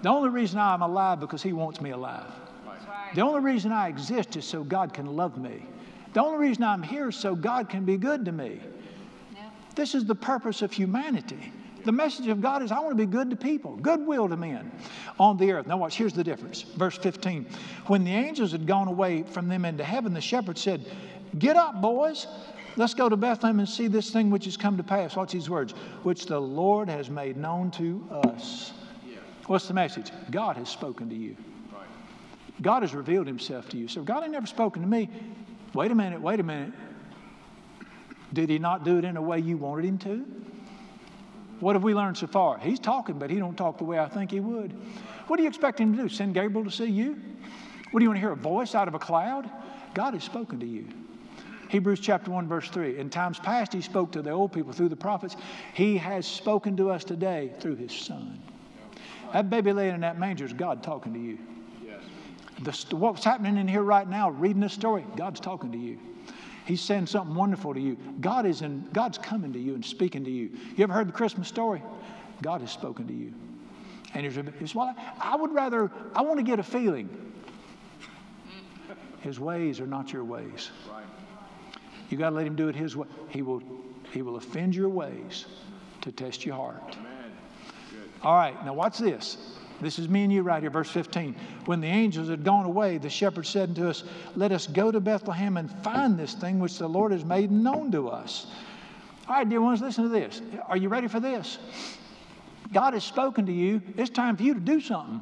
The only reason I'm alive because He wants me alive. The only reason I exist is so God can love me. The only reason I'm here is so God can be good to me. This is the purpose of humanity. The message of God is I want to be good to people, goodwill to men on the earth. Now, watch, here's the difference. Verse 15. When the angels had gone away from them into heaven, the shepherd said, Get up, boys. Let's go to Bethlehem and see this thing which has come to pass. Watch these words, which the Lord has made known to us. What's the message? God has spoken to you. God has revealed himself to you. So God had never spoken to me. Wait a minute, wait a minute. Did he not do it in a way you wanted him to? What have we learned so far? He's talking, but he don't talk the way I think he would. What do you expect him to do? Send Gabriel to see you? What do you want to hear? A voice out of a cloud? God has spoken to you. Hebrews chapter 1, verse 3. In times past, he spoke to the old people through the prophets. He has spoken to us today through his son. That baby laying in that manger is God talking to you. The, what's happening in here right now, reading this story, God's talking to you. He's saying something wonderful to you. God is in, God's coming to you and speaking to you. You ever heard the Christmas story? God has spoken to you. And he's, he's well, I would rather, I want to get a feeling. His ways are not your ways. Right. You got to let him do it his way. He will, he will offend your ways to test your heart. All right, now watch this. This is me and you right here, verse 15. When the angels had gone away, the shepherd said unto us, Let us go to Bethlehem and find this thing which the Lord has made known to us. All right, dear ones, listen to this. Are you ready for this? God has spoken to you. It's time for you to do something.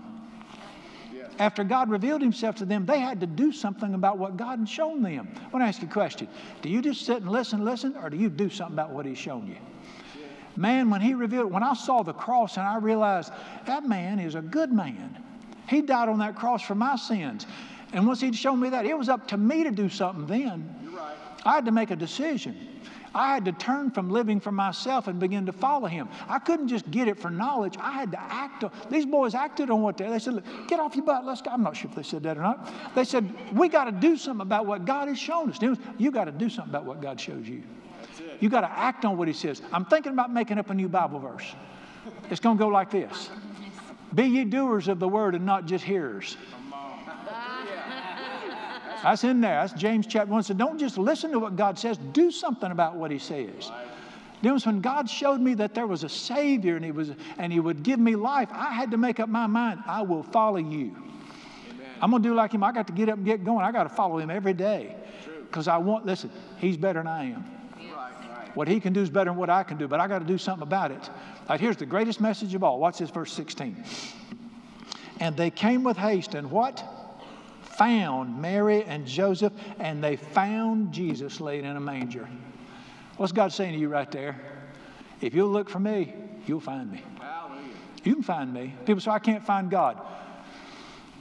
After God revealed himself to them, they had to do something about what God had shown them. I want to ask you a question. Do you just sit and listen, listen, or do you do something about what he's shown you? Man, when he revealed, when I saw the cross and I realized that man is a good man. He died on that cross for my sins. And once he'd shown me that, it was up to me to do something then. Right. I had to make a decision. I had to turn from living for myself and begin to follow him. I couldn't just get it for knowledge. I had to act. On, these boys acted on what they, they said, get off your butt, let's go. I'm not sure if they said that or not. They said, we got to do something about what God has shown us. You got to do something about what God shows you. You got to act on what he says. I'm thinking about making up a new Bible verse. It's going to go like this Be ye doers of the word and not just hearers. That's in there. That's James chapter 1. So don't just listen to what God says, do something about what he says. Then when God showed me that there was a Savior and he, was, and he would give me life, I had to make up my mind, I will follow you. Amen. I'm going to do like him. I got to get up and get going. I got to follow him every day. Because I want, listen, he's better than I am. What he can do is better than what I can do, but I got to do something about it. Right, here's the greatest message of all. Watch this, verse 16. And they came with haste and what? Found Mary and Joseph, and they found Jesus laid in a manger. What's God saying to you right there? If you'll look for me, you'll find me. Hallelujah. You can find me. People say, I can't find God.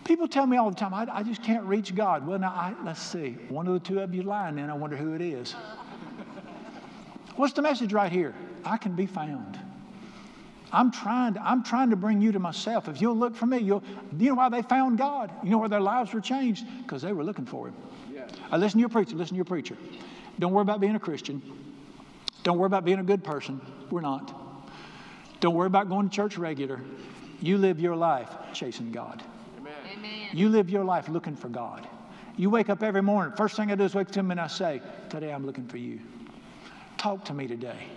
People tell me all the time, I, I just can't reach God. Well, now, I, let's see. One of the two of you lying, then I wonder who it is. What's the message right here? I can be found. I'm trying to, I'm trying to bring you to myself. If you'll look for me, you'll, you know why they found God? You know where their lives were changed? Because they were looking for Him. Yeah. I listen to your preacher, listen to your preacher. Don't worry about being a Christian. Don't worry about being a good person. We're not. Don't worry about going to church regular. You live your life chasing God. Amen. You live your life looking for God. You wake up every morning, first thing I do is wake up to him and I say, Today I'm looking for you. Talk to me today.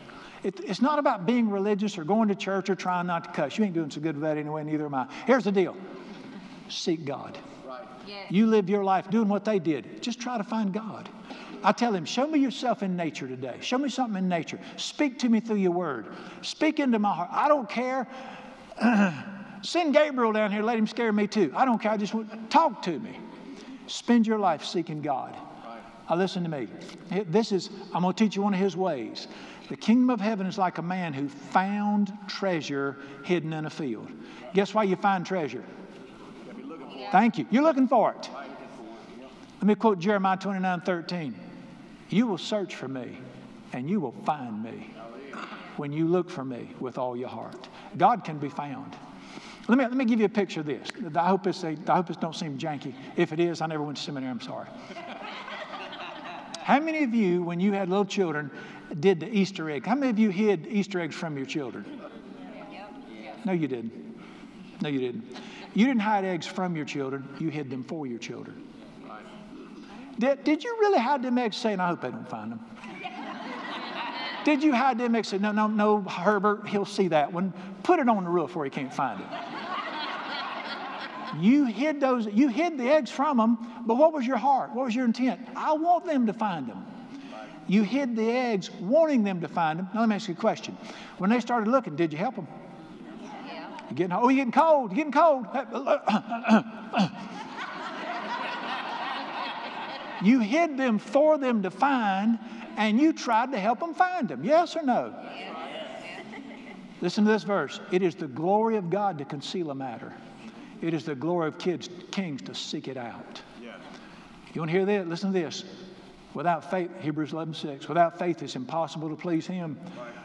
It, it's not about being religious or going to church or trying not to cuss. You ain't doing so good with that anyway, neither am I. Here's the deal seek God. Right. You live your life doing what they did. Just try to find God. I tell him, show me yourself in nature today. Show me something in nature. Speak to me through your word. Speak into my heart. I don't care. Send Gabriel down here. Let him scare me too. I don't care. I just want talk to me. Spend your life seeking God. Now listen to me. This is I'm going to teach you one of His ways. The kingdom of heaven is like a man who found treasure hidden in a field. Guess why you find treasure? Thank you. You're looking for it. Let me quote Jeremiah 29 13. You will search for me and you will find me when you look for me with all your heart. God can be found. Let me, let me give you a picture of this. I hope, it's a, I hope this don't seem janky. If it is, I never went to seminary, I'm sorry. How many of you, when you had little children, did the Easter egg? How many of you hid Easter eggs from your children? No, you didn't. No, you didn't. You didn't hide eggs from your children, you hid them for your children. Did, did you really hide them eggs saying, I hope they don't find them? did you hide them eggs saying, no, no, no, Herbert, he'll see that one. Put it on the roof where he can't find it. You hid those, you hid the eggs from them, but what was your heart? What was your intent? I want them to find them. You hid the eggs wanting them to find them. Now let me ask you a question. When they started looking, did you help them? Yeah. You getting, oh, you're getting cold, you're getting cold. you hid them for them to find, and you tried to help them find them. Yes or no? Yes. Listen to this verse. It is the glory of God to conceal a matter. It is the glory of kids, kings to seek it out. Yeah. You want to hear that? Listen to this. Without faith, Hebrews 11, 6, without faith it's impossible to please him.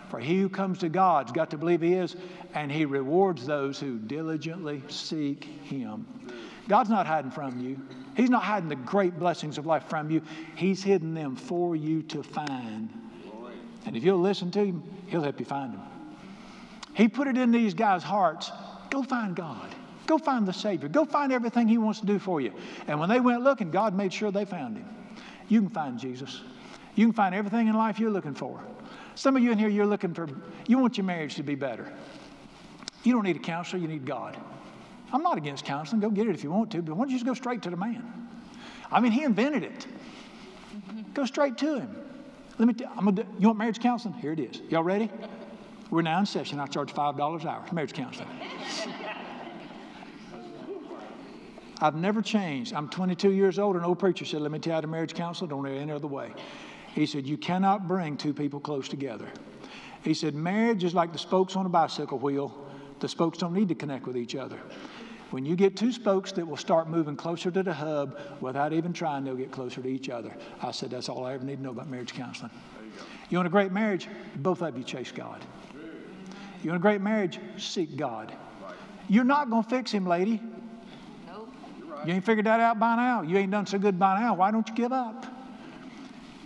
For he who comes to God's got to believe he is, and he rewards those who diligently seek him. God's not hiding from you. He's not hiding the great blessings of life from you. He's hidden them for you to find. And if you'll listen to him, he'll help you find them. He put it in these guys' hearts go find God. Go find the Savior. Go find everything He wants to do for you. And when they went looking, God made sure they found Him. You can find Jesus. You can find everything in life you're looking for. Some of you in here, you're looking for, you want your marriage to be better. You don't need a counselor, you need God. I'm not against counseling. Go get it if you want to, but why don't you just go straight to the man? I mean, he invented it. Go straight to him. Let me. T- I'm gonna. Do, you want marriage counseling? Here it is. Y'all ready? We're now in session. I charge five dollars an hour. Marriage counseling. I've never changed. I'm 22 years old. An old preacher said, Let me tell you how to marriage counsel, don't any other way. He said, You cannot bring two people close together. He said, Marriage is like the spokes on a bicycle wheel. The spokes don't need to connect with each other. When you get two spokes that will start moving closer to the hub without even trying, they'll get closer to each other. I said, That's all I ever need to know about marriage counseling. You, you want a great marriage? Both of you chase God. You want a great marriage? Seek God. You're not going to fix him, lady. You ain't figured that out by now. You ain't done so good by now. Why don't you give up?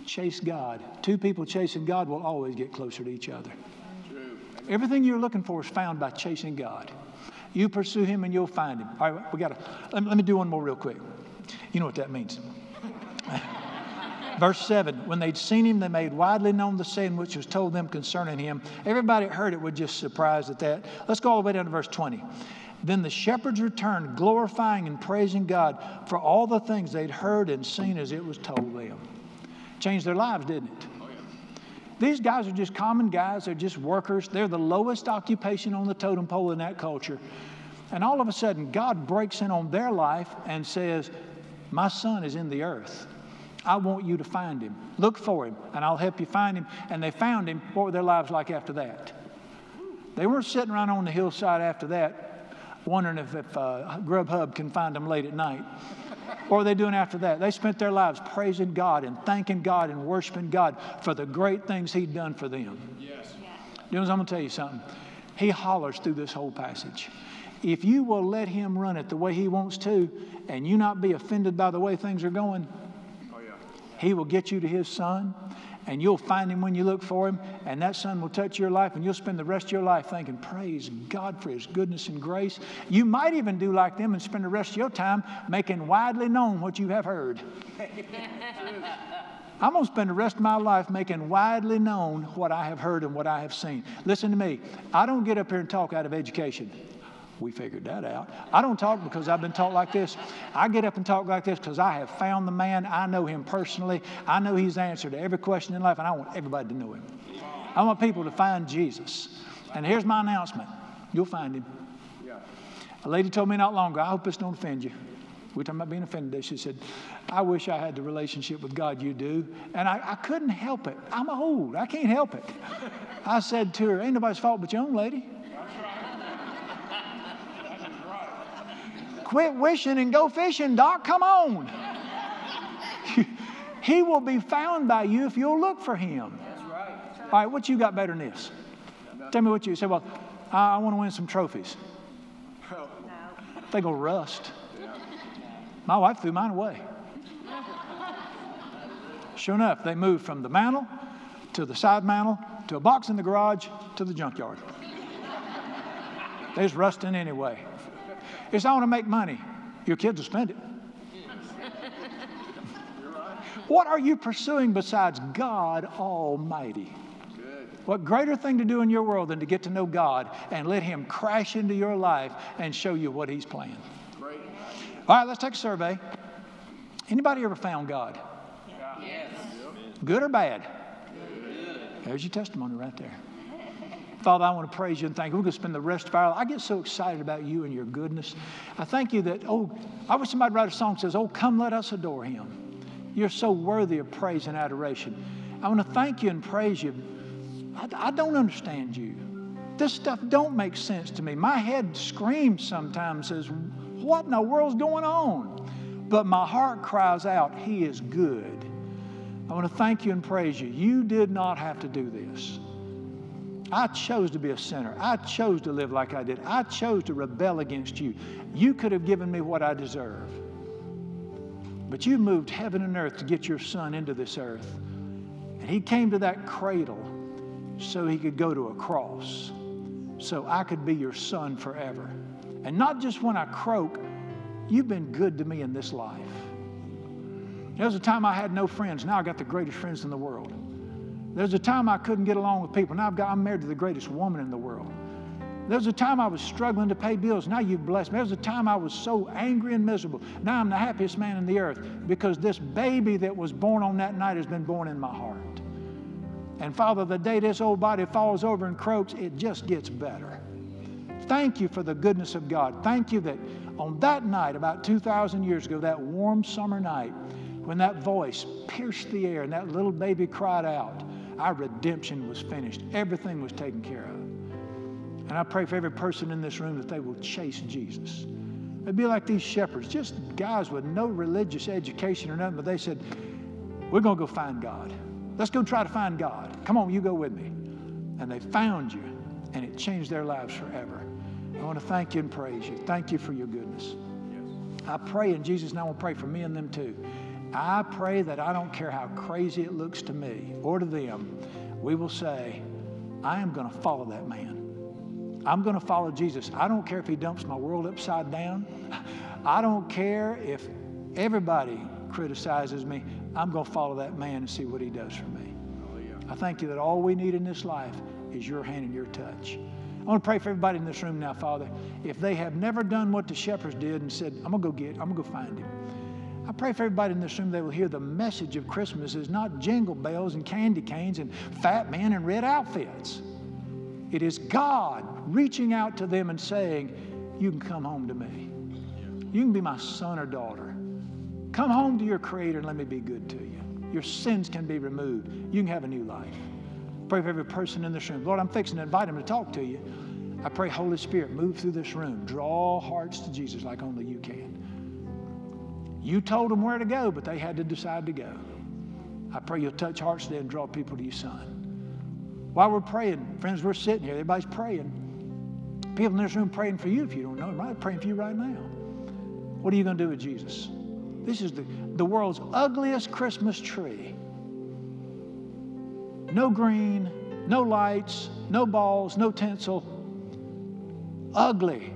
Chase God. Two people chasing God will always get closer to each other. Everything you're looking for is found by chasing God. You pursue Him and you'll find Him. All right, we got to. Let, let me do one more real quick. You know what that means. Verse 7 When they'd seen him, they made widely known the saying which was told them concerning him. Everybody heard it was just surprised at that. Let's go all the way down to verse 20. Then the shepherds returned, glorifying and praising God for all the things they'd heard and seen as it was told them. Changed their lives, didn't it? Oh, These guys are just common guys. They're just workers. They're the lowest occupation on the totem pole in that culture. And all of a sudden, God breaks in on their life and says, My son is in the earth. I want you to find him. Look for him, and I'll help you find him. And they found him. What were their lives like after that? They weren't sitting around on the hillside after that wondering if, if uh, Grubhub can find them late at night. what are they doing after that? They spent their lives praising God and thanking God and worshiping God for the great things He'd done for them. Yes. You know, I'm going to tell you something. He hollers through this whole passage. If you will let him run it the way he wants to, and you not be offended by the way things are going, oh, yeah. he will get you to his son, and you'll find him when you look for him, and that son will touch your life, and you'll spend the rest of your life thinking, Praise God for his goodness and grace. You might even do like them and spend the rest of your time making widely known what you have heard. I'm going to spend the rest of my life making widely known what I have heard and what I have seen. Listen to me. I don't get up here and talk out of education. We figured that out. I don't talk because I've been taught like this. I get up and talk like this because I have found the man. I know him personally. I know he's answered to every question in life, and I want everybody to know him. I want people to find Jesus. And here's my announcement you'll find him. A lady told me not long ago, I hope this don't offend you. We are talking about being offended. She said, I wish I had the relationship with God you do. And I, I couldn't help it. I'm old. I can't help it. I said to her, Ain't nobody's fault but your own lady. Quit wishing and go fishing, Doc. Come on. he will be found by you if you'll look for him. That's right. All right, what you got better than this? Tell me what you say. Well, I, I want to win some trophies. No. They go rust. My wife threw mine away. Sure enough, they moved from the mantel to the side mantel to a box in the garage to the junkyard. They's rusting anyway. It's I want to make money. Your kids will spend it. what are you pursuing besides God Almighty? What greater thing to do in your world than to get to know God and let Him crash into your life and show you what He's planned? All right, let's take a survey. Anybody ever found God? Yes. Good or bad? Good. There's your testimony right there. Father, I want to praise you and thank you. We're going to spend the rest of our life. I get so excited about you and your goodness. I thank you that, oh, I wish somebody write a song that says, Oh, come let us adore him. You're so worthy of praise and adoration. I want to thank you and praise you. I, I don't understand you. This stuff don't make sense to me. My head screams sometimes, says, What in the world's going on? But my heart cries out, He is good. I want to thank you and praise you. You did not have to do this. I chose to be a sinner. I chose to live like I did. I chose to rebel against you. You could have given me what I deserve. But you moved heaven and earth to get your son into this earth. And he came to that cradle so he could go to a cross, so I could be your son forever. And not just when I croak, you've been good to me in this life. There was a time I had no friends. Now I got the greatest friends in the world. There's a time I couldn't get along with people. Now I've got, I'm married to the greatest woman in the world. There was a time I was struggling to pay bills. Now you've blessed me. There was a time I was so angry and miserable. Now I'm the happiest man in the earth because this baby that was born on that night has been born in my heart. And Father, the day this old body falls over and croaks, it just gets better. Thank you for the goodness of God. Thank you that on that night, about 2,000 years ago, that warm summer night, when that voice pierced the air and that little baby cried out, our redemption was finished. Everything was taken care of. And I pray for every person in this room that they will chase Jesus. They'd be like these shepherds, just guys with no religious education or nothing, but they said, We're going to go find God. Let's go try to find God. Come on, you go with me. And they found you, and it changed their lives forever. I want to thank you and praise you. Thank you for your goodness. I pray in Jesus' name, I want to pray for me and them too. I pray that I don't care how crazy it looks to me or to them, we will say, I am going to follow that man. I'm going to follow Jesus. I don't care if he dumps my world upside down. I don't care if everybody criticizes me. I'm going to follow that man and see what he does for me. I thank you that all we need in this life is your hand and your touch. I want to pray for everybody in this room now, Father. If they have never done what the shepherds did and said, I'm going to go get, I'm going to go find him. I pray for everybody in this room they will hear the message of Christmas is not jingle bells and candy canes and fat men in red outfits. It is God reaching out to them and saying, You can come home to me. You can be my son or daughter. Come home to your Creator and let me be good to you. Your sins can be removed. You can have a new life. Pray for every person in this room. Lord, I'm fixing to invite them to talk to you. I pray, Holy Spirit, move through this room. Draw hearts to Jesus like only you can. You told them where to go, but they had to decide to go. I pray you'll touch hearts today and draw people to your son. While we're praying, friends, we're sitting here, everybody's praying. people in this room praying for you if you don't know right? Praying for you right now. What are you going to do with Jesus? This is the, the world's ugliest Christmas tree. No green, no lights, no balls, no tinsel. Ugly.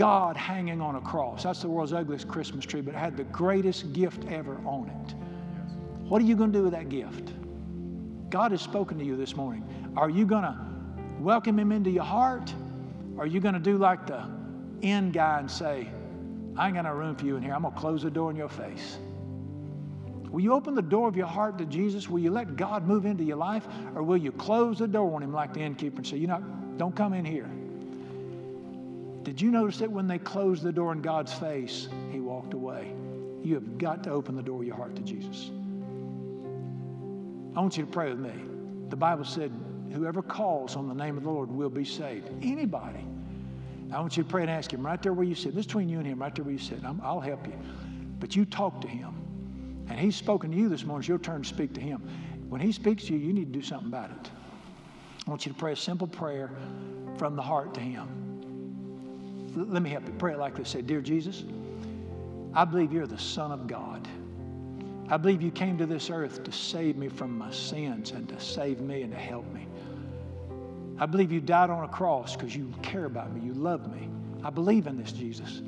God hanging on a cross. That's the world's ugliest Christmas tree, but it had the greatest gift ever on it. What are you going to do with that gift? God has spoken to you this morning. Are you going to welcome Him into your heart? Or are you going to do like the end guy and say, I ain't got no room for you in here. I'm going to close the door in your face? Will you open the door of your heart to Jesus? Will you let God move into your life? Or will you close the door on Him like the innkeeper and say, You know, don't come in here? Did you notice that when they closed the door in God's face, He walked away? You have got to open the door of your heart to Jesus. I want you to pray with me. The Bible said, Whoever calls on the name of the Lord will be saved. Anybody. I want you to pray and ask Him right there where you sit. This is between you and Him, right there where you sit. i will help you. But you talk to Him. And He's spoken to you this morning. It's your turn to speak to Him. When He speaks to you, you need to do something about it. I want you to pray a simple prayer from the heart to Him. Let me help you. Pray it like this Say, Dear Jesus, I believe you're the Son of God. I believe you came to this earth to save me from my sins and to save me and to help me. I believe you died on a cross because you care about me. You love me. I believe in this, Jesus.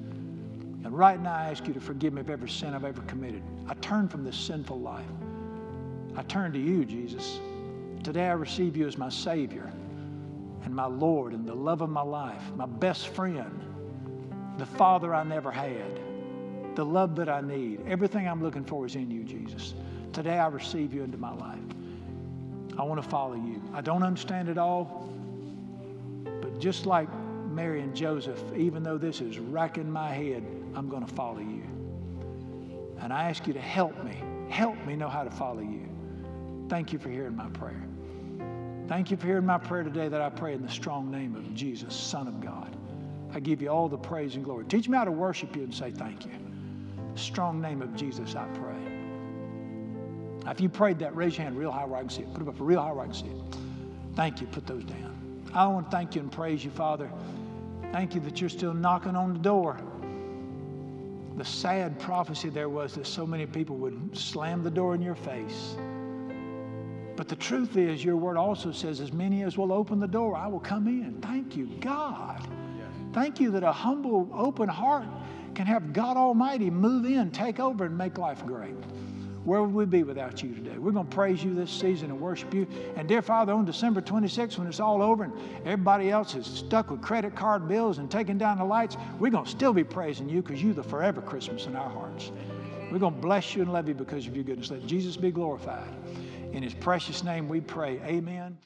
And right now, I ask you to forgive me of every sin I've ever committed. I turn from this sinful life. I turn to you, Jesus. Today, I receive you as my Savior and my Lord and the love of my life, my best friend, the Father I never had the love that I need. Everything I'm looking for is in you, Jesus. Today I receive you into my life. I want to follow you. I don't understand it all, but just like Mary and Joseph, even though this is racking my head, I'm going to follow you. And I ask you to help me. Help me know how to follow you. Thank you for hearing my prayer. Thank you for hearing my prayer today that I pray in the strong name of Jesus, Son of God. I give you all the praise and glory. Teach me how to worship you and say thank you strong name of Jesus, I pray. Now, if you prayed that, raise your hand real high where I can see it. Put it up real high where I can see it. Thank you. Put those down. I want to thank you and praise you, Father. Thank you that you're still knocking on the door. The sad prophecy there was that so many people would slam the door in your face. But the truth is, your word also says, as many as will open the door, I will come in. Thank you, God. Thank you that a humble, open heart can have God Almighty move in, take over, and make life great. Where would we be without you today? We're going to praise you this season and worship you. And dear Father, on December 26th, when it's all over and everybody else is stuck with credit card bills and taking down the lights, we're going to still be praising you because you're the forever Christmas in our hearts. We're going to bless you and love you because of your goodness. Let Jesus be glorified. In his precious name we pray. Amen.